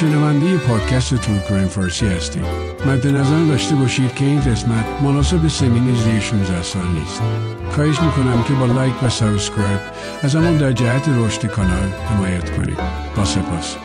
شنونده پادکست True Crime فارسی هستید مد نظر داشته باشید که این قسمت مناسب سنین زیر 16 سال نیست. خواهش می‌کنم که با لایک و subscribe ازمون در جهت رشد کانال حمایت کنید. با سپاس.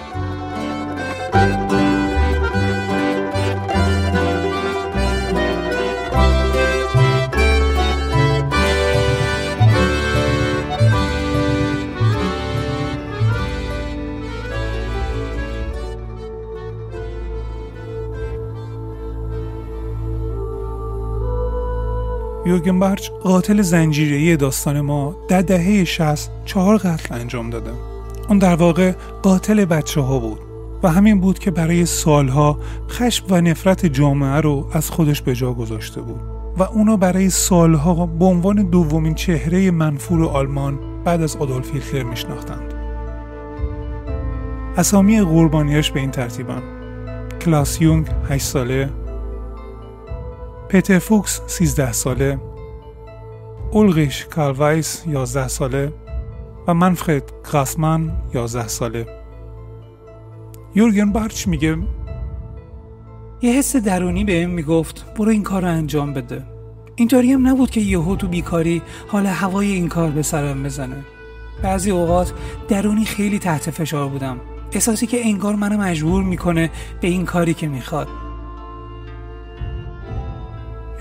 یورگن برچ قاتل زنجیره‌ای داستان ما در دهه 60 چهار قتل انجام داده. اون در واقع قاتل بچه ها بود و همین بود که برای سالها خشم و نفرت جامعه رو از خودش به جا گذاشته بود و اونا برای سالها به عنوان دومین چهره منفور آلمان بعد از آدولف هیتلر میشناختند. اسامی قربانیاش به این ترتیبن. کلاس یونگ 8 ساله پتر فوکس 13 ساله اولریش کالوایس 11 ساله و مانفرد گراسمن 11 ساله. یورگن بارچ میگه؟ یه حس درونی بهم می‌گفت برو این کار رو انجام بده. اینطوری هم نبود که یهو تو بیکاری حال هوای این کار به سرم بزنه. بعضی اوقات درونی خیلی تحت فشار بودم. احساسی که انگار منو مجبور می‌کنه به این کاری که می‌خواد.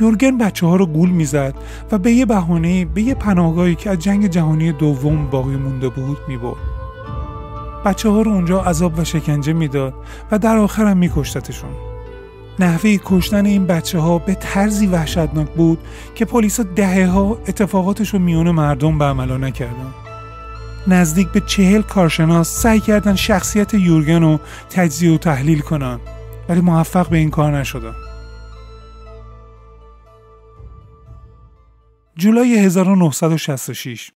یورگن بچه ها رو گول می‌زد و به یه بهانه به یه پناهگاهی که از جنگ جهانی دوم باقی مونده بود می‌برد. بچه ها رو اونجا عذاب و شکنجه می‌داد و در آخر هم میکشتتشون. نحوه کشتن این بچه ها به طرزی وحشتناک بود که پلیس دهه ها اتفاقاتش رو میون مردم به عملا نکردن. نزدیک به چهل کارشناس سعی کردن شخصیت یورگن رو تجزیه و تحلیل کنن ولی موفق به این کار نشدن. جولای 1966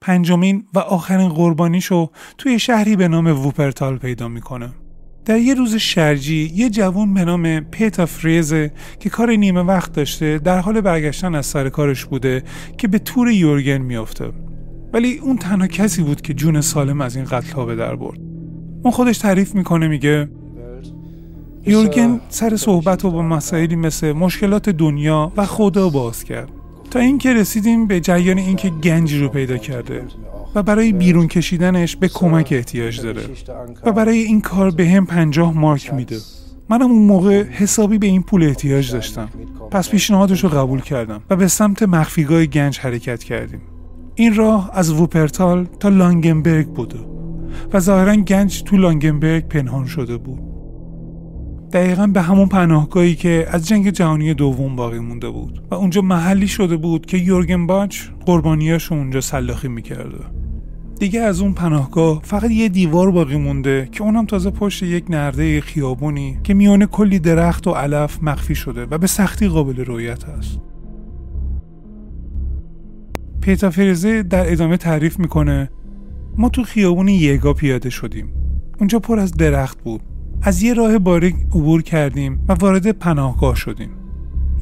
پنجمین و آخرین قربانیشو توی شهری به نام ووپرتال پیدا می‌کنه. در یه روز شرجی یه جوون به نام پیتا فریزه که کار نیمه وقت داشته در حال برگشتن از سر کارش بوده که به تور یورگن میافته. ولی اون تنها کسی بود که جون سالم از این قتل ها به در برد. اون خودش تعریف می‌کنه میگه یورگن سر صحبت رو با مسائلی مثل مشکلات دنیا و خدا باز کرد. تا اینکه رسیدیم به جریان اینکه گنجی رو پیدا کرده و برای بیرون کشیدنش به کمک احتیاج داره و برای این کار به هم پنجاه مارک میده. منم اون موقع حسابی به این پول احتیاج داشتم. پس پیشنهادش رو قبول کردم و به سمت مخفیگاه گنج حرکت کردیم. این راه از ووپرتال تا لانگنبرگ بوده و ظاهرا گنج تو لانگنبرگ پنهان شده بود. دقیقا به همون پناهگاهی که از جنگ جهانی دوم باقی مونده بود و اونجا محلی شده بود که یورگن باچ قربانیاشو اونجا سلاخی می‌کرده. دیگه از اون پناهگاه فقط یه دیوار باقی مونده که اونم تازه پشت یک نرده خیابونی که میانه کلی درخت و علف مخفی شده و به سختی قابل رویت است. پیتا فریزه در ادامه تعریف می‌کنه ما تو خیابون یگا پیاده شدیم. اونجا پر از درخت بود. از یه راه باریک عبور کردیم و وارد پناهگاه شدیم.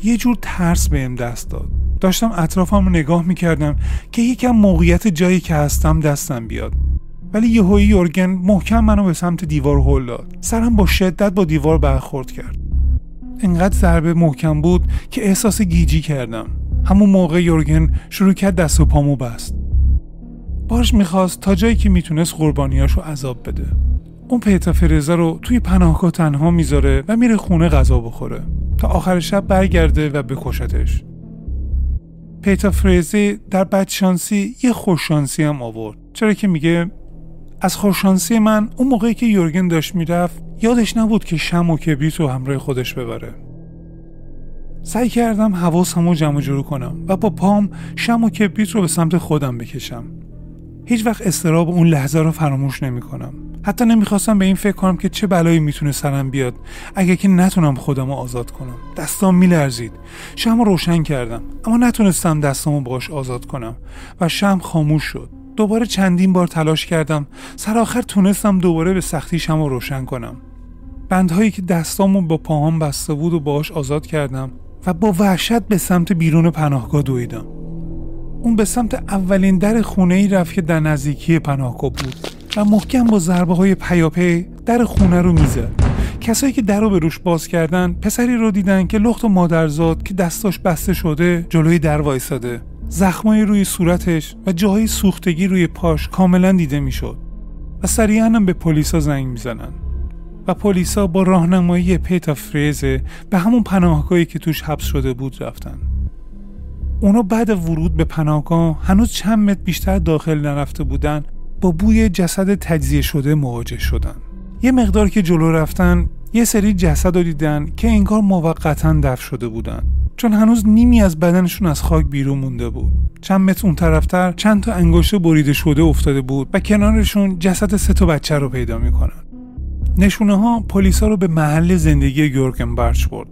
یه جور ترس بهم دست داد. داشتم اطرافم رو نگاه می‌کردم که یکم موقعیت جایی که هستم دستم بیاد. ولی یهویی یورگن محکم منو به سمت دیوار هل داد. سرم با شدت با دیوار برخورد کرد. انقدر ضربه محکم بود که احساس گیجی کردم. همون موقع یورگن شروع کرد دست و پامو بست. باش می‌خواست تا جایی که می‌تونست قربانیاشو عذاب بده. اون پیتا فرزه رو توی پناهگاه تنها می‌ذاره و میره خونه غذا بخوره تا آخر شب برگرده و بکشتش. پیتا فریزی در بدشانسی یه خوششانسی هم آورد. چرا که میگه از خوششانسی من اون موقعی که یورگن داشت می‌رفت یادش نبود که شم و کبریت رو همراه خودش ببره. سعی کردم حواسم رو جمع جور کنم و با پام شم و کبریت رو به سمت خودم بکشم. هیچ وقت استراب اون لحظه رو فراموش نمی کنم حتی نمی‌خواستم به این فکر کنم که چه بلایی می‌تونه سرم بیاد. اگه که نتونم خودم رو آزاد کنم. دستام میلرزید. شم رو روشن کردم. اما نتونستم دستامو باش آزاد کنم. و شم خاموش شد. دوباره چندین بار تلاش کردم. سر آخر تونستم دوباره به سختی شم رو روشن کنم. بندهایی که دستامو با پاهام بسته بود و باش آزاد کردم و با وحشت به سمت بیرون پناهگاه دویدم. اون به سمت اولین در خونه ای رفت که در نزدیکی پناهگاه بود. و محکم با ضربه های پیاپی در خونه رو می‌زد. کسایی که در رو به روش باز کردن پسری رو دیدن که لخت و مادرزاد که دستاش بسته شده جلوی در وایساده زخمای روی صورتش و جاهای سوختگی روی پاش کاملا دیده می‌شد و سریعا هم به پلیسا زنگ می‌زنن. و پلیسا با راهنمایی پیتا فریزه به همون پناهگاهی که توش حبس شده بود رفتن. اونا بعد ورود به پناهگاه هنوز چند متر بیشتر داخل نرفته بودن با بوی جسد تجزیه شده مواجه شدن. یه مقدار که جلو رفتن یه سری جسد رو دیدن که انگار موقتا دفن شده بودن. چون هنوز نیمی از بدنشون از خاک بیرون مونده بود. چند متر اون طرفتر چند تا انگشت بریده شده افتاده بود و کنارشون جسد سه تا بچه رو پیدا می‌کنن. نشونه ها پلیسا رو به محل زندگی گورگن برچ برد.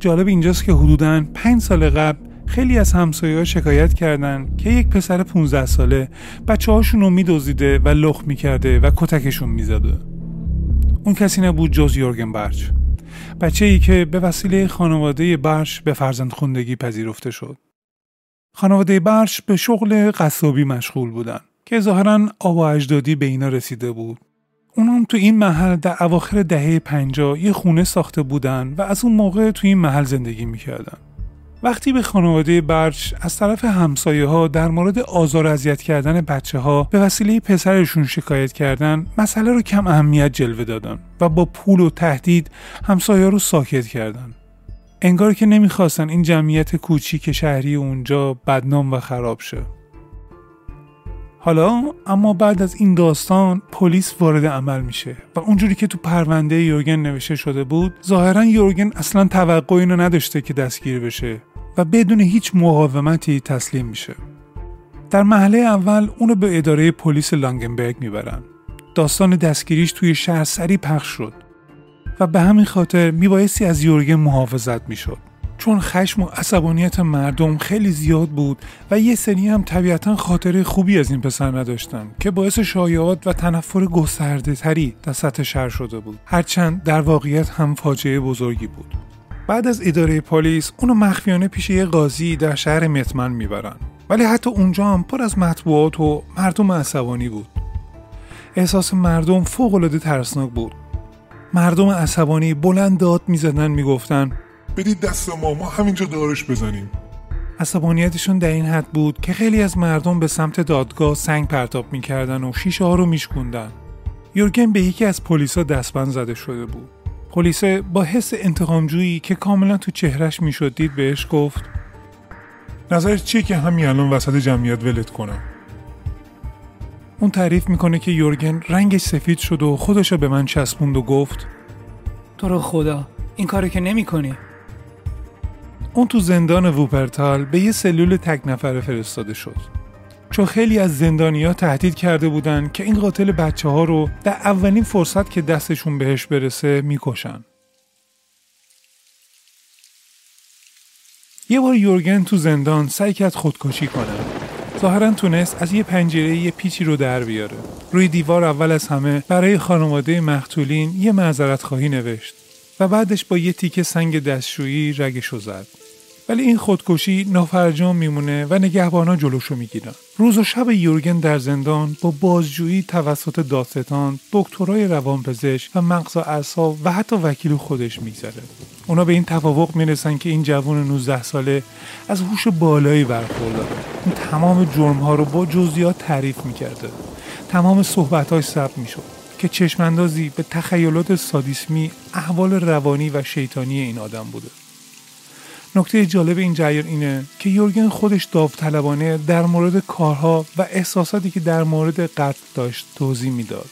جالب اینجاست که حدوداً پنج سال قبل خیلی از همسایه شکایت کردن که یک پسر 15 ساله بچه هاشون رو میدوزیده و لخ می‌کرده و کتکشون می‌زده. اون کسی نبود جز یورگن برچ. بچه ای که به وسیله خانواده برش به فرزند خوندگی پذیرفته شد. خانواده برش به شغل قصابی مشغول بودن که ظاهرا آب و اجدادی به اینا رسیده بود. اونم تو این محل در اواخر دهه پنجا یه خونه ساخته بودن و از اون موقع تو این محل زندگی می‌کردن. وقتی به خانواده برچ از طرف همسایه ها در مورد آزار اذیت کردن بچه ها به وسیله پسرشون شکایت کردن مسئله رو کم اهمیت جلوه دادن و با پول و تهدید همسایه رو ساکت کردن. انگار که نمی‌خواستن این جمعیت کوچیک شهری اونجا بدنام و خراب شه. حالا اما بعد از این داستان پلیس وارد عمل میشه و اونجوری که تو پرونده یورگن نوشته شده بود ظاهرا یورگن اصلا توقع اینو نداشته که دستگیر بشه. و بدون هیچ مقاومتی تسلیم میشه. در محله اول اونو به اداره پلیس لانگنبرگ می‌برن. داستان دستگیریش توی شهر سری پخش شد و به همین خاطر میبایستی از یورگن محافظت می‌شد. چون خشم و عصبانیت مردم خیلی زیاد بود و یه سری هم طبیعتا خاطره خوبی از این پسر نداشتن که باعث شایعات و تنفر گسترده تری در سطح شهر شده بود. هرچند در واقعیت هم فاجعه بزرگی بود. بعد از اداره پلیس اونو مخفیانه پیش یه قاضی در شهر متمن می‌برن. ولی حتی اونجا هم پر از مطبوعات و مردم عصبانی بود. احساس مردم فوق العاده ترسناک بود. مردم عصبانی بلند داد می‌زدن می‌گفتن بدید دست ما ما همینجا دارش بزنیم. عصبانیتشون در این حد بود که خیلی از مردم به سمت دادگاه سنگ پرتاب می‌کردن و شیشه ها رو میشکوندن. یورگن به یکی از پلیسا دستبند زده شده بود. پلیس با حس انتقامجویی که کاملا تو چهرش می‌شد دید بهش گفت نظرش چیه که همین الان وسط جمعیت ولت کنم اون تعریف می‌کنه که یورگن رنگش سفید شد و خودشو به من چسبوند و گفت تو رو خدا این کارو که نمی کنی. اون تو زندان ووپرتال به یه سلول تک نفره فرستاده شد چون خیلی از زندانیا تهدید کرده بودن که این قاتل بچه ها رو در اولین فرصت که دستشون بهش برسه می‌کشن. یه بار یورگن تو زندان سعی کرد خودکشی کنه. ظاهرا تونست از یه پنجره یه پیچی رو در بیاره. روی دیوار اول از همه برای خانواده مقتولین یه معذرت خواهی نوشت و بعدش با یه تیکه سنگ دستشویی رگشو زد. ولی این خودکشی نافرجام میمونه و نگهبانا جلوشو می‌گیرن. روز و شب یورگن در زندان با بازجویی توسط دادستان دکترای روانپزشک و مغز و اعصاب و حتی وکیل خودش میگذره. اونا به این توافق می‌رسن که این جوان 19 ساله از هوش بالایی برخورداره اون تمام جرم ها رو با جزئیات تعریف می‌کرده. تمام صحبتاش ثبت می‌شد که چشماندازی به تخیلات سادیسمی احوال روانی و شیطانی این آدم بوده. نکته جالب این جریان اینه که یورگن خودش داوطلبانه در مورد کارها و احساساتی که در مورد قتل داشت توضیح می‌داد.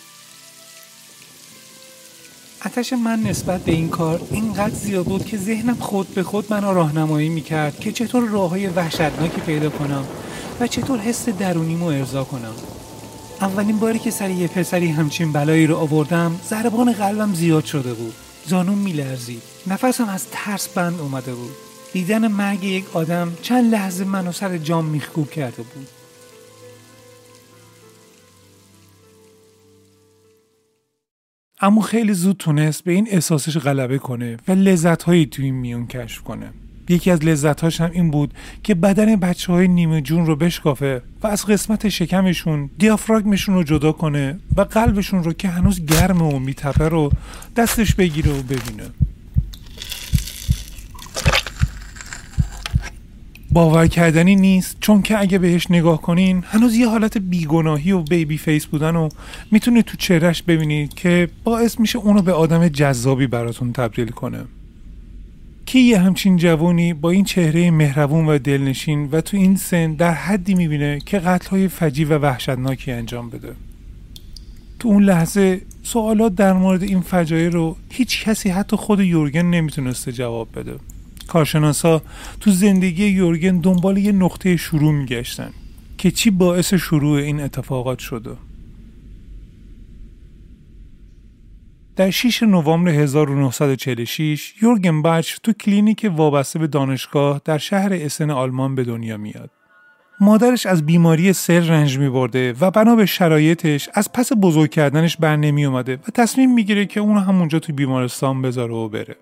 اتش من نسبت به این کار اینقدر زیاد بود که ذهنم خود به خود منو راهنمایی می‌کرد که چطور راه های وحشتناکی پیدا کنم و چطور حس درونیمو ارضا کنم. اولین باری که سر یه پسری همچین بلایی رو آوردم ضربان قلبم زیاد شده بود. زانون میلرزید. نفسم از ترس بند اومده بود. دیدن مرگ یک آدم چند لحظه منو سر جام میخکوب کرده بود. اما خیلی زود تونست به این احساسش غلبه کنه و لذت هایی توی این میون کشف کنه. یکی از لذتهاش هم این بود که بدن بچه های نیمه جون رو بشکافه و از قسمت شکمشون دیافراگمشون رو جدا کنه و قلبشون رو که هنوز گرمه و میتپه رو دستش بگیره و ببینه. باور کردنی نیست چون که اگه بهش نگاه کنین هنوز یه حالت بیگناهی و بیبی فیس بودن و می‌تونید تو چهرش ببینید که باعث میشه اونو به آدم جذابی براتون تبدیل کنه. کی یه همچین جوانی با این چهره مهربون و دلنشین و تو این سن در حدی می‌بینه که قتلهای فجی و وحشتناکی انجام بده؟ تو اون لحظه سوالات در مورد این فجایع رو هیچ کسی حتی خود یورگن نمی‌تونسته جواب بده. کارشناسا تو زندگی یورگن دنبال یه نقطه شروع میگشتن که چی باعث شروع این اتفاقات شده در 6 نوامبر 1946 یورگن بچ تو کلینیک وابسته به دانشگاه در شهر اسن آلمان به دنیا میاد. مادرش از بیماری سر رنج می برده و بنا به شرایطش از پس بزرگ کردنش بر نمی اومده و تصمیم می‌گیره که اون همونجا تو بیمارستان بذاره و بره.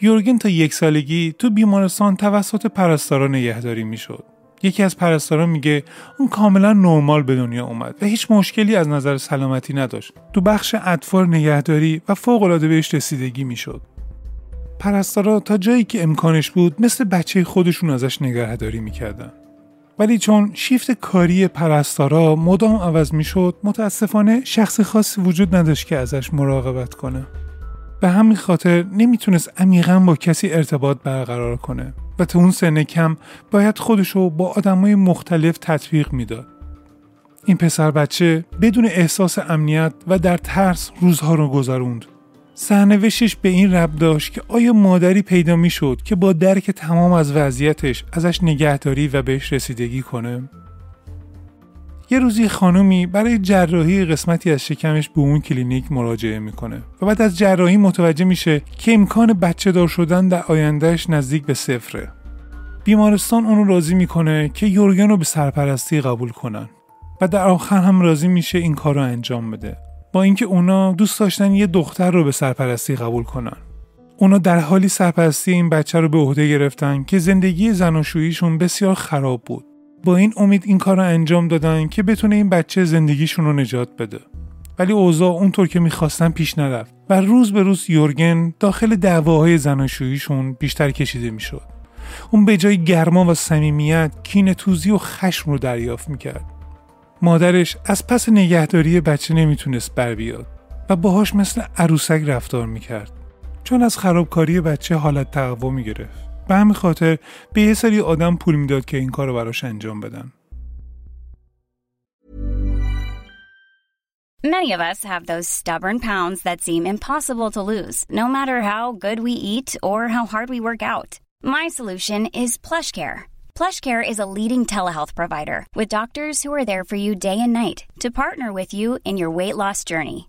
یورگن تا یک سالگی تو بیمارستان توسط پرستارا نگهداری می‌شد. یکی از پرستارا میگه اون کاملا نرمال به دنیا اومد و هیچ مشکلی از نظر سلامتی نداشت. تو بخش اطفال نگهداری و فوق العاده بهش رسیدگی می‌شد. پرستارا تا جایی که امکانش بود مثل بچه خودشون ازش نگهداری می‌کردن. ولی چون شیفت کاری پرستارا مدام عوض می‌شد متاسفانه شخص خاصی وجود نداشت که ازش مراقبت کنه. به همین خاطر نمی‌تونست عمیقا با کسی ارتباط برقرار کنه و تو اون سن کم باید خودشو با آدمای مختلف تطبیق می‌داد. این پسر بچه بدون احساس امنیت و در ترس روزها رو گذروند. سرنوشتش به این رب داشت که آیا مادری پیدا می‌شد که با درک تمام از وضعیتش ازش نگهداری و بهش رسیدگی کنه؟ یه روزی خانومی برای جراحی قسمتی از شکمش به اون کلینیک مراجعه می‌کنه و بعد از جراحی متوجه میشه که امکان بچه دار شدن در آیندهش نزدیک به صفره. بیمارستان اونو راضی می‌کنه که یورگن رو به سرپرستی قبول کنن و در آخر هم راضی میشه این کار رو انجام بده. با اینکه اونا دوست داشتن یه دختر رو به سرپرستی قبول کنن. اونا در حالی سرپرستی این بچه رو به عهده گرفتن که زندگی زناشوییشون بسیار خراب بود با این امید این کار رو انجام دادن که بتونه این بچه زندگیشون رو نجات بده. ولی اوضاع اونطور که می‌خواستن پیش نرفت و روز به روز یورگن داخل دعواهای زناشوییشون بیشتر کشیده می‌شد. اون به جای گرما و صمیمیت کین توزی و خشم رو دریافت می‌کرد. مادرش از پس نگهداری بچه نمی‌تونست بر بیاد و باهاش مثل عروسک رفتار می‌کرد. چون از خرابکاری بچه حالت تقوا می‌گرفت. به همین خاطر به یه سری آدم پول می‌داد که این کار رو براش انجام بدن Many of us have those stubborn pounds that seem impossible to lose, no matter how good we eat or how hard we work out. My solution is PlushCare. PlushCare is a leading telehealth provider with doctors who are there for you day and night to partner with you in your weight loss journey.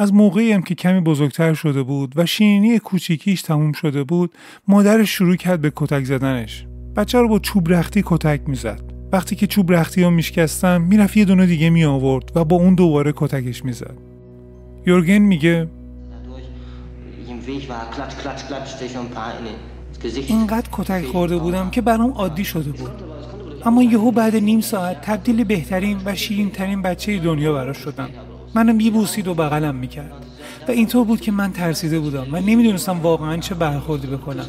از موقعی هم که کمی بزرگتر شده بود و شیرینی کوچیکیش تموم شده بود مادرش شروع کرد به کتک زدنش. بچه رو با چوب رختی کتک می‌زد. وقتی که چوب رختی ها میشکستن می‌رفت یه دونه دیگه می آورد و با اون دوباره کتکش می‌زد. یورگن میگه اینقدر کتک خورده بودم که برام عادی شده بود. اما یهو بعد نیم ساعت تبدیل بهترین و شیرین ترین بچه دنیا براش شدم. منو میبوسید و بغلم می‌کرد. و اینطور بود که من ترسیده بودم و نمی‌دونستم واقعا چه برخوردی بکنم.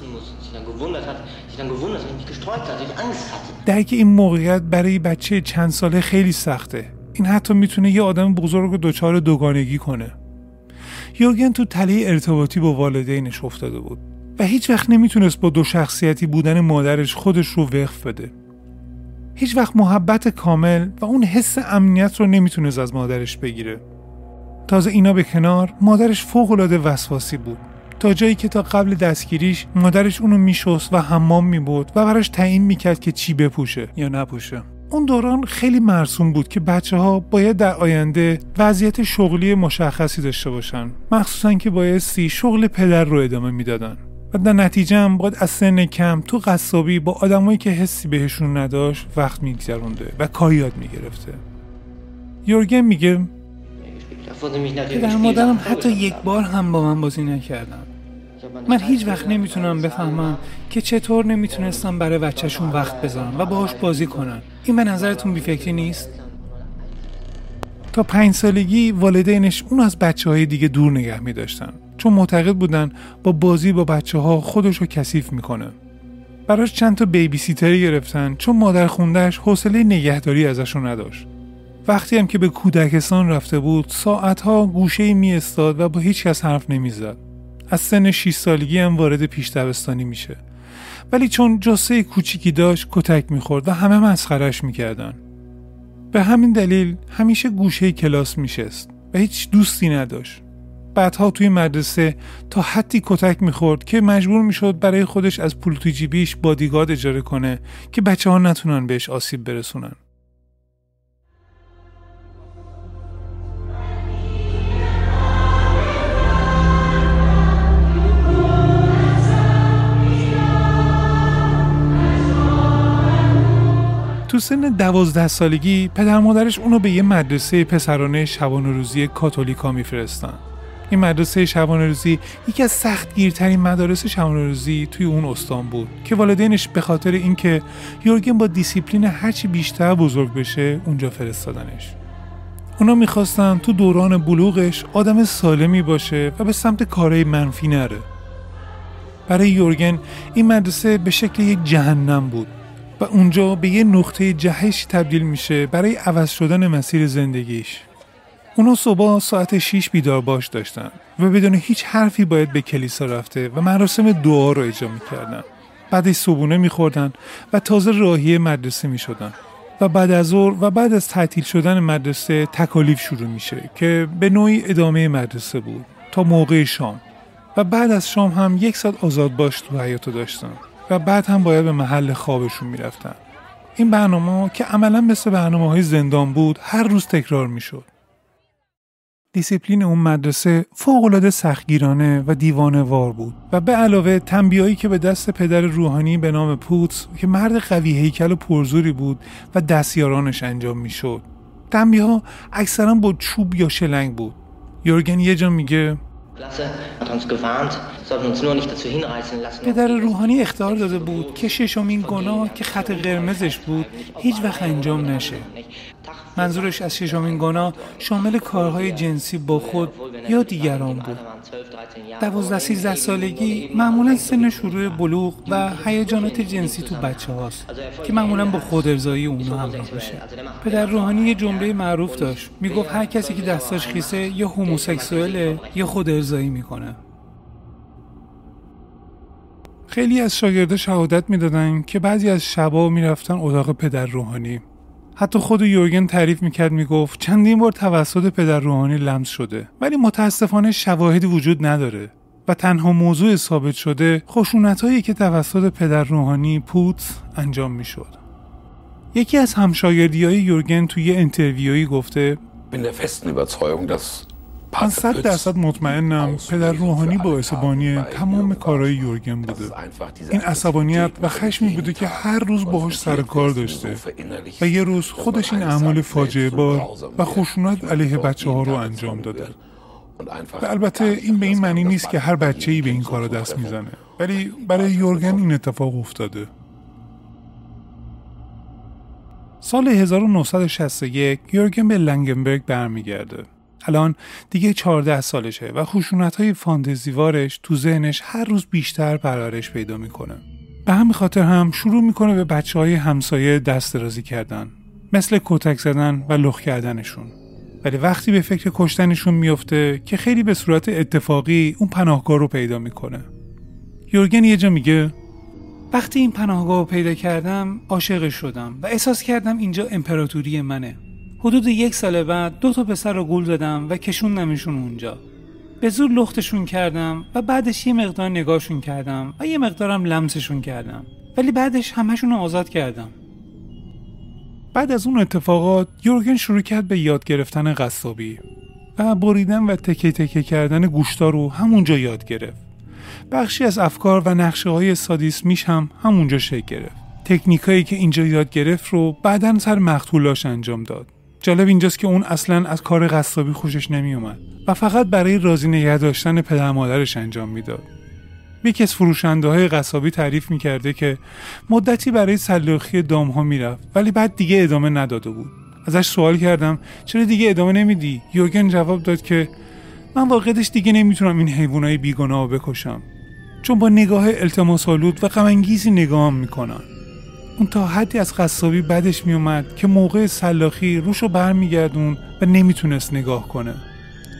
درک این موقعیت برای بچه چند ساله خیلی سخته. این حتی می‌تونه یه آدم بزرگ رو دچار دوگانگی کنه. یورگن تو تله ارتباطی با والدینش افتاده بود و هیچ وقت نمی‌تونست با دو شخصیتی بودن مادرش خودش رو وقف بده. هیچ وقت محبت کامل و اون حس امنیت رو نمی‌تونست از مادرش بگیره. تازه اینا به کنار مادرش فوقالعاده وسواسی بود. تا جایی که تا قبل دستگیریش مادرش اونو میشست و حمام می‌برد و براش تعیین می‌کرد که چی بپوشه یا نپوشه. اون دوران خیلی مرسوم بود که بچه ها باید در آینده وضعیت شغلی مشخصی داشته باشن. مخصوصا که بایستی شغل پدر رو ادامه می‌دادن. و در نتیجه هم باید از سن کم تو قصابی با آدمایی که حسی بهشون نداشت وقت میگذرونده و کار یاد می‌گرفته. یورگن میگه پدر مادرم حتی یک بار هم با من بازی نکردم من هیچ وقت نمی‌تونم بفهمم که چطور نمی‌تونستم برای بچهشون وقت بذارم و باهاش بازی کنن. این به نظرتون بیفکری نیست؟ تا پنج سالگی والدینش اون از بچه های دیگه دور نگه می داشتن چون معتقد بودن با بازی با بچه ها خودش رو کثیف می‌کنه. براش چند تا بیبی سیتری گرفتن چون مادر خوندهش حوصله نگهداری ازشون نداشت. وقتی هم که به کودکستان رفته بود ساعتها گوشه می استاد و با هیچ کس حرف نمی‌زد. از سن 6 سالگی هم وارد پیش دبستانی میشه. ولی چون جسه کوچیکی داشت کتک می‌خورد و همه مسخرش می‌کردن. به همین دلیل همیشه گوشه کلاس میشست و هیچ دوستی نداشت. بعدها توی مدرسه تا حدی کتک می‌خورد که مجبور می‌شد برای خودش از پول تو جیبیش بادیگارد اجاره کنه که بچه ها نتونن بهش آسیب برسونن. سن دوازده سالگی پدر مادرش اونو به یه مدرسه پسرانه شبانه روزی کاتولیکا میفرستن. این مدرسه شبانه روزی یکی از سختگیرترین مدارس شبانه روزی توی اون استان بود که والدینش به خاطر اینکه یورگن با دیسیپلین هرچی بیشتر بزرگ بشه اونجا فرستادنش. اونا می‌خواستن تو دوران بلوغش آدم سالمی باشه و به سمت کارهای منفی نره. برای یورگن این مدرسه به شکل یک جهنم بود. و اونجا به یه نقطه جهش تبدیل میشه برای عوض شدن مسیر زندگیش. اونا صبح ساعت 6 بیدار باش داشتن و بدون هیچ حرفی باید به کلیسا رفته و مراسم دعا رو اجرا می‌کردن. بعدش صبونه میخوردن و تازه راهی مدرسه می‌شدن و بعد از ظهر و بعد از تعطیل شدن مدرسه تکالیف شروع میشه که به نوعی ادامه مدرسه بود تا موقع شام و بعد از شام هم یک ساعت آزاد باش تو حیاطو داشتن. و بعد هم باید به محل خوابشون می‌رفتن. این برنامه که عملا مثل برنامه های زندان بود هر روز تکرار می‌شد. دیسیپلین اون مدرسه فوقالعاده سختگیرانه و دیوانه وار بود و به علاوه تنبیهایی که به دست پدر روحانی به نام پوتس که مرد قوی هیکل و پرزوری بود و دستیارانش انجام می‌شد. تنبیه ها اکثرا با چوب یا شلنگ بود. یورگن یه جا میگه پدر روحانی اختار داده بود که ششمین گناه که خط قرمزش بود هیچ وقت انجام نشه. منظورش از ششمین گناه شامل کارهای جنسی با خود یا دیگران بود. دوازده سیزده سالگی معمولا سن شروع بلوغ و هیجانات جنسی تو بچه هاست که معمولا با خود ارزایی اونا همراه بشه پدر روحانی یه جمله معروف داشت. می‌گفت هر کسی که دستاش خیسه یا هوموسکسوئله یا خود ارزایی می‌کنه. خیلی از شاگرده شهادت می‌دادن که بعضی از شبا می‌رفتن اتاق پدر روحانی. حتی خود یورگن تعریف می‌کرد می‌گفت چندین بار توسط پدر روحانی لمس شده ولی متاسفانه شواهدی وجود نداره و تنها موضوع ثابت شده خشونت هایی که توسط پدر روحانی پوت انجام می‌شد. یکی از همشاگردی های یورگن توی انترویویی گفته من صد درصد مطمئنم پدر روحانی باعث بانی تمام کارهای یورگن بوده. این عصبانیت و خشمی بوده که هر روز باهاش سر کار داشته و یه روز خودش این اعمال فاجعه بار و خشونت علیه بچه ها رو انجام داده. و البته این به این معنی نیست که هر بچه ای به این کارا دست می‌زنه ولی برای یورگن این اتفاق افتاده. سال 1961 یورگن به لنگنبرگ برمیگرده. الان دیگه 14 سالشه و خشونت های فانتزیوارش تو ذهنش هر روز بیشتر پرورش پیدا می‌کنه. به همین خاطر هم شروع می‌کنه به بچه های همسایه دست درازی کردن مثل کتک زدن و لخ کردنشون. ولی وقتی به فکر کشتنشون میفته که خیلی به صورت اتفاقی اون پناهگاه رو پیدا می‌کنه. یورگن یه جا میگه وقتی این پناهگاه رو پیدا کردم عاشق شدم و احساس کردم اینجا امپراتوری منه. حدود یک سال بعد دو تا پسر رو گول زدم و کشوندمشون اونجا. به زور لختشون کردم و بعدش یه مقدار نگاهشون کردم و یه مقدارم لمسشون کردم. ولی بعدش همهشون رو آزاد کردم. بعد از اون اتفاقات یورگن شروع کرد به یاد گرفتن قصابی و بریدن و تکه تکه کردن گوشتا رو همونجا یاد گرفت. بخشی از افکار و نقشه های سادیسمیش هم همونجا شکل گرفت. تکنیکایی که اینجا یاد گرفت رو بعدا سر مقتولاش انجام داد. جالب اینجاست که اون اصلا از کار قصابی خوشش نمیومد و فقط برای راضی نگه داشتن پدر مادرش انجام می‌داد. یکی از فروشنده های قصابی تعریف می‌کرده که مدتی برای سلاخی دام ها می‌رفت ولی بعد دیگه ادامه نداده بود. ازش سوال کردم چرا دیگه ادامه نمیدی؟ یورگن جواب داد که من واقعتش دیگه نمی‌تونم این حیوانای بیگناه بکشم چون با نگاه التماسالود و غمانگیزی نگاهم می‌کنن. اون تا حدی از قصابی بدش میومد که موقع سلاخی روشو برمیگردون و نمی‌تونست نگاه کنه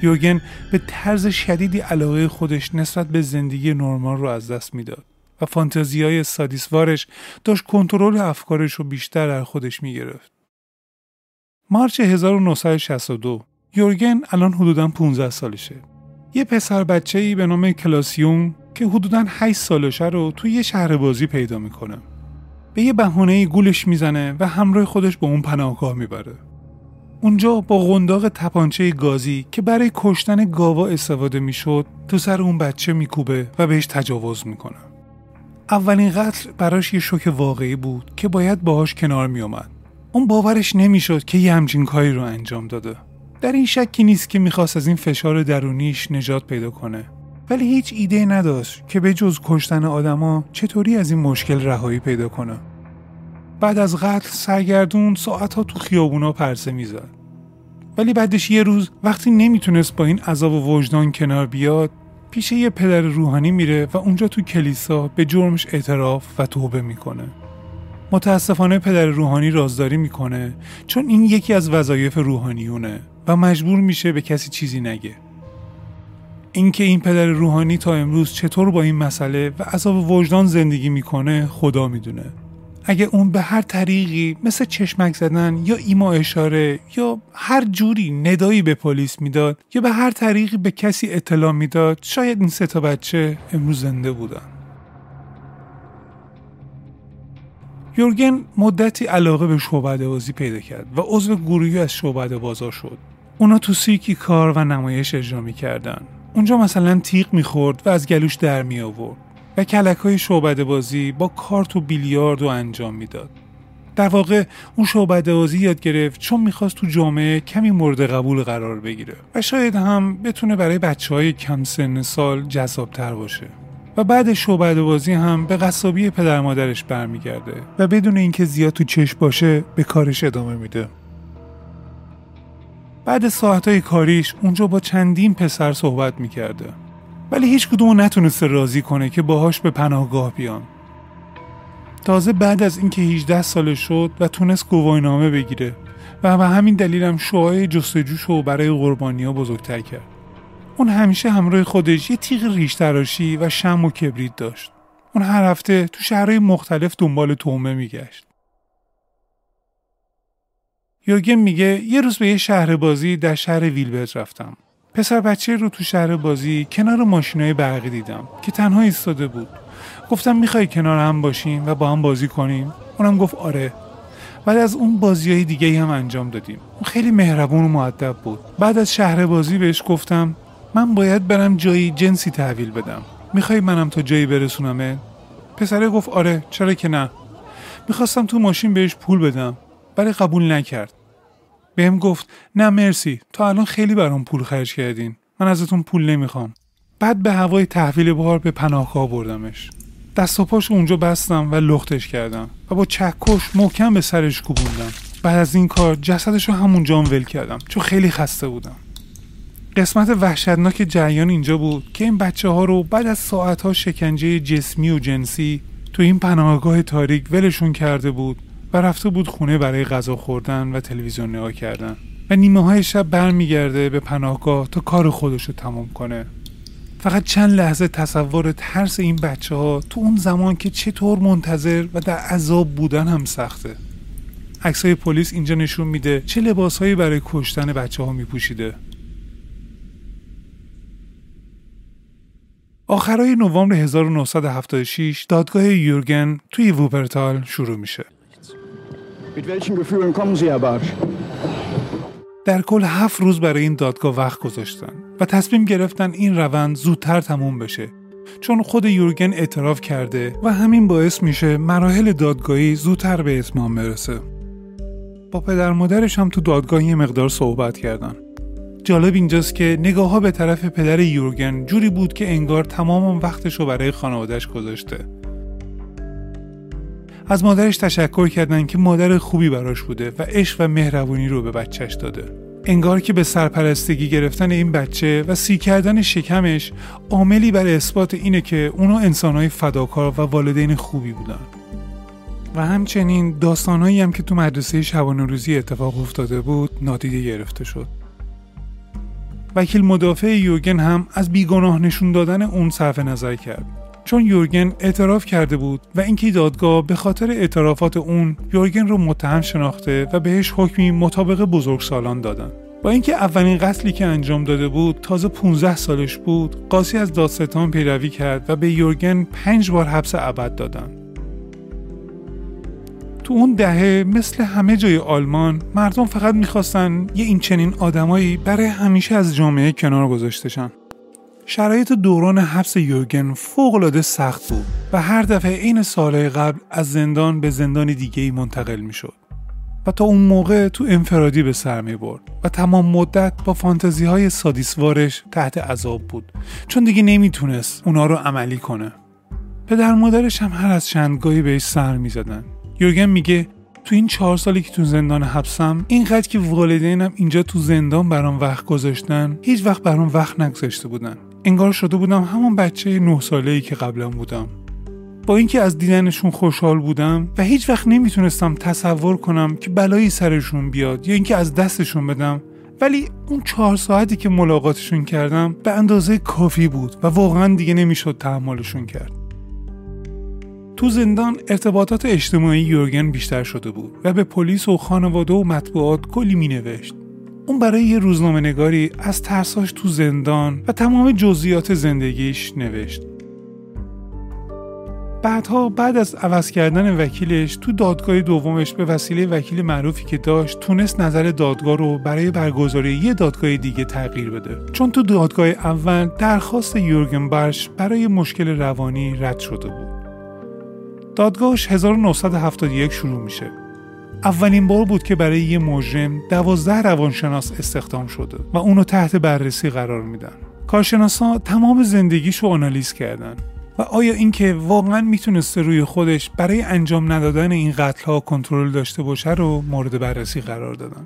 یورگن به طرز شدیدی علاقه خودش نسبت به زندگی نرمال رو از دست می‌داد و فانتزی های سادیسوارش داشت کنترل افکارش رو بیشتر در خودش می‌گرفت. مارچ 1962 یورگن الان حدودا 15 سالشه. یه پسر بچه ای به نام کلاسیون که حدودا 8 سالشه رو توی یه شهر بازی پیدا می‌کنه. به یه بهونه گولش می‌زنه و همراه خودش به اون پناهگاه می‌بره. اونجا با قنداق تپانچه گازی که برای کشتن گاوا استفاده می‌شد تو سر اون بچه میکوبه و بهش تجاوز می‌کنه. اولین قتل براش یه شوک واقعی بود که باید باهاش کنار میومد. اون باورش نمی‌شد که یه همچین کاری رو انجام داده. در این شکی نیست که می‌خواست از این فشار درونیش نجات پیدا کنه. ولی هیچ ایده نداشت که به جز کشتن آدما چطوری از این مشکل رهایی پیدا کنه. بعد از قتل سرگردون ساعتها تو خیابونا پرسه می‌زد. ولی بعدش یه روز وقتی نمی‌تونست با این عذاب و وجدان کنار بیاد پیش یه پدر روحانی میره و اونجا تو کلیسا به جرمش اعتراف و توبه می‌کنه. متاسفانه پدر روحانی رازداری می‌کنه چون این یکی از وظایف روحانیونه و مجبور میشه به کسی چیزی نگه. اینکه این پدر روحانی تا امروز چطور با این مسئله و عذاب وجدان زندگی می‌کنه خدا می‌دونه. اگه اون به هر طریقی مثل چشمک زدن یا ایما اشاره یا هر جوری ندایی به پلیس می‌داد یا به هر طریقی به کسی اطلاع می‌داد شاید این سه تا بچه امروز زنده بودن. یورگن مدتی علاقه به شعبده بازی پیدا کرد و عضو گروهی از شعبده بازار شد. اونا تو سیکی کار و نمایش اجرا می‌کردن. اونجا مثلا تیغ می‌خورد و از گلوش در می آورد و کلک های شعبده بازی با کارت و بیلیارد و انجام می‌داد. در واقع اون شعبده بازی یاد گرفت چون می‌خواست تو جامعه کمی مورد قبول قرار بگیره و شاید هم بتونه برای بچه های کم سن سال جذابتر باشه. و بعد شعبده بازی هم به قصابی پدر مادرش برمیگرده و بدون اینکه زیاد تو چشم باشه به کارش ادامه میده. بعد ساعتهای کاریش اونجا با چندین پسر صحبت می‌کرده. ولی هیچ کدوم نتونسته راضی کنه که باهاش به پناهگاه بیان. تازه بعد از اینکه 18 ساله شد و تونست گواهینامه بگیره و به همین دلیلم شعاع جستجوشو برای قربانی ها بزرگتر کرد. اون همیشه همراه خودش یه تیغ ریش تراشی و شم و کبریت داشت. اون هر هفته تو شهرهای مختلف دنبال تومه میگشت. یورگن میگه یه روز به یه شهر بازی در شهر ویلبرت رفتم. پسر بچه رو تو شهر بازی کنار ماشینای برقی دیدم که تنها ایستاده بود. گفتم می‌خوای کنار هم باشیم و با هم بازی کنیم؟ اونم گفت آره. بعد از اون بازی های دیگه هم انجام دادیم. اون خیلی مهربون و معدب بود. بعد از شهر بازی بهش گفتم من باید برم جایی جنسی تحویل بدم. می‌خوای منم تا جایی برسونمه پسره گفت آره چرا که نه. می‌خواستم تو ماشین بهش پول بدم. ولی قبول نکرد. بهم گفت نه مرسی. تا الان خیلی برام پول خرج کردین. من ازتون پول نمی‌خوام. بعد به هوای تحویل بار به پناهگاه بردمش دست و پاش اونجا بستم و لختش کردم و با چکش محکم به سرش کوبوندم. بعد از این کار جسدش رو همونجا ول کردم چون خیلی خسته بودم. قسمت وحشتناک جریان اینجا بود که این بچه ها رو بعد از ساعت ها شکنجه جسمی و جنسی تو این پناهگاه تاریک ولشون کرده بود. و رفته بود خونه برای غذا خوردن و تلویزیون نگاه کردن. و نیمه های شب برمیگرده به پناهگاه تا کار خودش رو تمام کنه. فقط چند لحظه تصور ترس این بچه ها تو اون زمان که چطور منتظر و در عذاب بودن هم سخته. عکسای پلیس اینجا نشون میده چه لباسهایی برای کشتن بچه ها میپوشیده. آخرای نوامبر 1976 دادگاه یورگن توی ووپرتال شروع میشه. در کل هفت روز برای این دادگاه وقت گذاشتن و تصمیم گرفتن این روند زودتر تموم بشه. چون خود یورگن اعتراف کرده و همین باعث میشه مراحل دادگاهی زودتر به اتمام برسه. با پدر مادرش هم تو دادگاه یه مقدار صحبت کردن. جالب اینجاست که نگاه ها به طرف پدر یورگن جوری بود که انگار تمام وقتش رو برای خانوادهش گذاشته. از مادرش تشکر کردن که مادر خوبی براش بوده و عشق و مهربونی رو به بچهش داده. انگار که به سرپرستگی گرفتن این بچه و سی کردن شکمش عاملی بر اثبات اینه که اونا انسانهای فداکار و والدین خوبی بودن. و همچنین داستانهایی هم که تو مدرسه شبانه روزی اتفاق افتاده بود نادیده گرفته شد. وکیل مدافع یورگن هم از بیگناه نشون دادن اون صرف نظر کرد. چون یورگن اعتراف کرده بود و اینکه دادگاه به خاطر اعترافات اون یورگن رو متهم شناخته و بهش حکمی مطابق بزرگسالان دادن. با اینکه اولین قتلی که انجام داده بود تازه 15 سالش بود قاسی از دادستان پیروی کرد و به یورگن پنج بار حبس ابد دادن. تو اون دهه مثل همه جای آلمان مردم فقط می‌خواستن یه این چنین آدمایی برای همیشه از جامعه کنار گذاشتشن شرایط دوران حبس یورگن فوقالعاده سخت بود و هر دفعه این سالهای قبل از زندان به زندان دیگه ای منتقل می‌شد و تا اون موقع تو انفرادی به سر می برد و تمام مدت با فانتزی های سادیسوارش تحت عذاب بود چون دیگه نمی‌تونست اونا رو عملی کنه. پدر مادرش هم هر از چندگاهی بهش سر می‌زدن. یورگن میگه تو این چهار سالی که تو زندان حبسم اینقدر که والدینم اینجا تو زندان برام وقت گذاشتن هیچ وقت برام وقت نگذاشته بودن. انگار شده بودم همون بچه نه ساله ای که قبلا بودم با اینکه از دیدنشون خوشحال بودم و هیچ وقت نمی‌تونستم تصور کنم که بلایی سرشون بیاد یا اینکه از دستشون بدم ولی اون چهار ساعتی که ملاقاتشون کردم به اندازه کافی بود و واقعا دیگه نمی‌شد تحملشون کرد تو زندان ارتباطات اجتماعی یورگن بیشتر شده بود و به پلیس و خانواده و مطبوعات کلی می نوشت. اون برای یه روزنامه نگاری از ترساش تو زندان و تمام جزئیات زندگیش نوشت. بعدها بعد از عوض کردن وکیلش تو دادگاه دومش به وسیله وکیل معروفی که داشت تونست نظر دادگاه رو برای برگزاری یه دادگاه دیگه تغییر بده. چون تو دادگاه اول درخواست یورگن برش برای مشکل روانی رد شده بود. دادگاهش 1971 شروع میشه. اولین بار بود که برای یه مجرم دوازده روانشناس استخدام شده و اونو تحت بررسی قرار میدن. کارشناسا تمام زندگیش رو آنالیز کردن و آیا اینکه واقعا می‌تونسته روی خودش برای انجام ندادن این قتل ها کنترل داشته باشه رو مورد بررسی قرار دادن.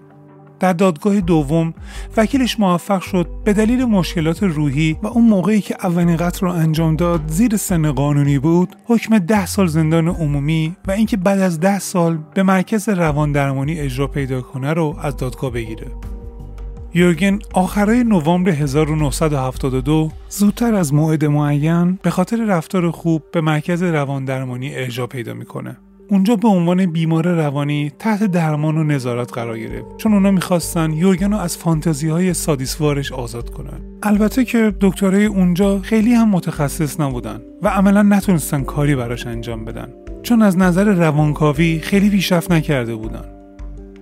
در دادگاه دوم وکیلش موفق شد به دلیل مشکلات روحی و اون موقعی که اولین قتل رو انجام داد زیر سن قانونی بود حکم ده سال زندان عمومی و اینکه بعد از ده سال به مرکز روان درمانی اجرا پیدا کنه رو از دادگاه بگیره یورگن آخرای نوامبر 1972 زودتر از موعد معین به خاطر رفتار خوب به مرکز روان درمانی ارجا پیدا می‌کنه. اونجا به عنوان بیمار روانی تحت درمان و نظارت قرار گرفت. چون اونا می‌خواستن یورگن رو از فانتزی های سادیسوارش آزاد کنن. البته که دکترای اونجا خیلی هم متخصص نبودن و عملا نتونستن کاری براش انجام بدن. چون از نظر روانکاوی خیلی پیشرفت نکرده بودن.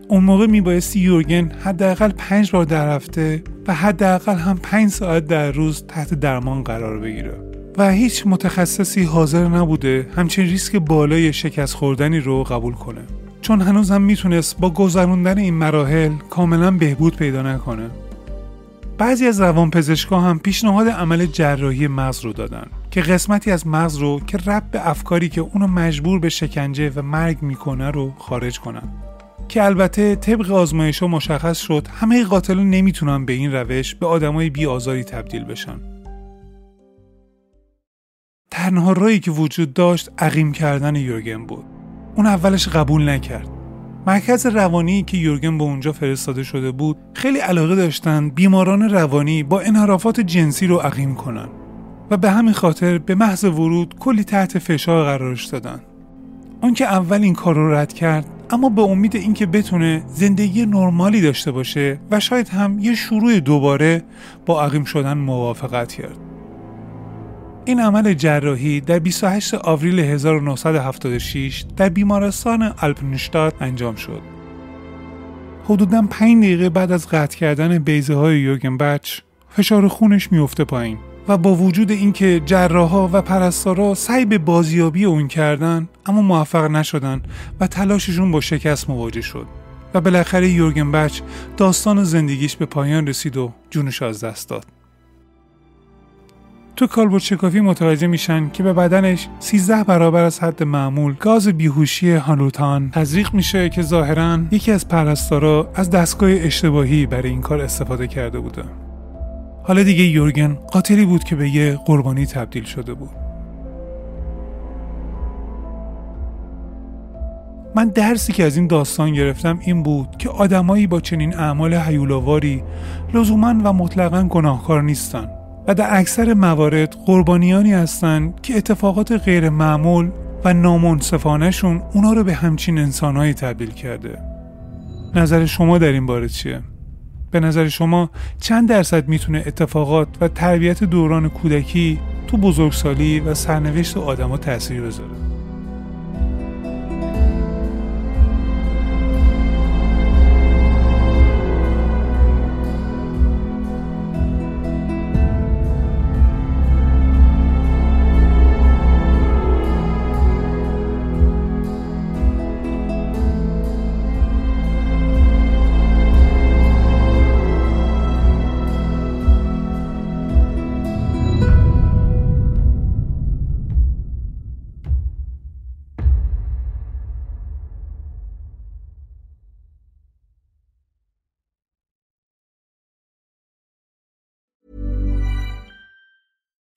اون موقع میبایستی یورگن حداقل پنج بار در هفته و حداقل هم پنج ساعت در روز تحت درمان قرار بگیره. و هیچ متخصصی حاضر نبوده همچین ریسک بالای شکست خوردنی رو قبول کنه. چون هنوز هم می‌تونست با گذروندن این مراحل کاملا بهبود پیدا نکنه. بعضی از روانپزشکا هم پیشنهاد عمل جراحی مغز رو دادن که قسمتی از مغز رو که رب به افکاری که اونو مجبور به شکنجه و مرگ می‌کنه رو خارج کنن. که البته طبق آزمایش مشخص شد همه قاتلان نمی‌تونن به این روش به آدمای بی آزاری تبدیل بشن. تنها رایی که وجود داشت عقیم کردن یورگن بود. اون اولش قبول نکرد. مرکز روانی که یورگن به اونجا فرستاده شده بود خیلی علاقه داشتن بیماران روانی با انحرافات جنسی رو عقیم کنن و به همین خاطر به محض ورود کلی تحت فشار قرارش دادن. اون که اول این کار رو رد کرد اما به امید اینکه بتونه زندگی نرمالی داشته باشه و شاید هم یه شروع دوباره با عقیم شدن موافقت کرد. این عمل جراحی در 28 آوریل 1976 در بیمارستان الپنشتاد انجام شد. حدوداً 5 دقیقه بعد از قطع کردن بیزه های یوگن بچ فشار خونش میفته پایین. و با وجود اینکه جراحا و پرستارا سعی به بازیابی اون کردن اما موفق نشدن و تلاششون با شکست مواجه شد و بالاخره یورگن بچ داستان زندگیش به پایان رسید و جونش از دست داد تو کالبوت شکافی متوجه میشن که به بدنش 13 برابر از حد معمول گاز بیهوشی هالوتان تزریق میشه که ظاهرا یکی از پرستارا از دستگاه اشتباهی برای این کار استفاده کرده بوده. حالا دیگه یورگن قاتلی بود که به یه قربانی تبدیل شده بود. من درسی که از این داستان گرفتم این بود که آدمایی با چنین اعمال حیولاواری لزوما و مطلقا گناهکار نیستن. و در اکثر موارد قربانیانی هستند که اتفاقات غیر معمول و نامنصفانهشون اونا رو به همچین انسانهایی تبدیل کرده نظر شما در این باره چیه؟ به نظر شما چند درصد می‌تونه اتفاقات و تربیت دوران کودکی تو بزرگسالی و سرنوشت آدما تاثیر بذاره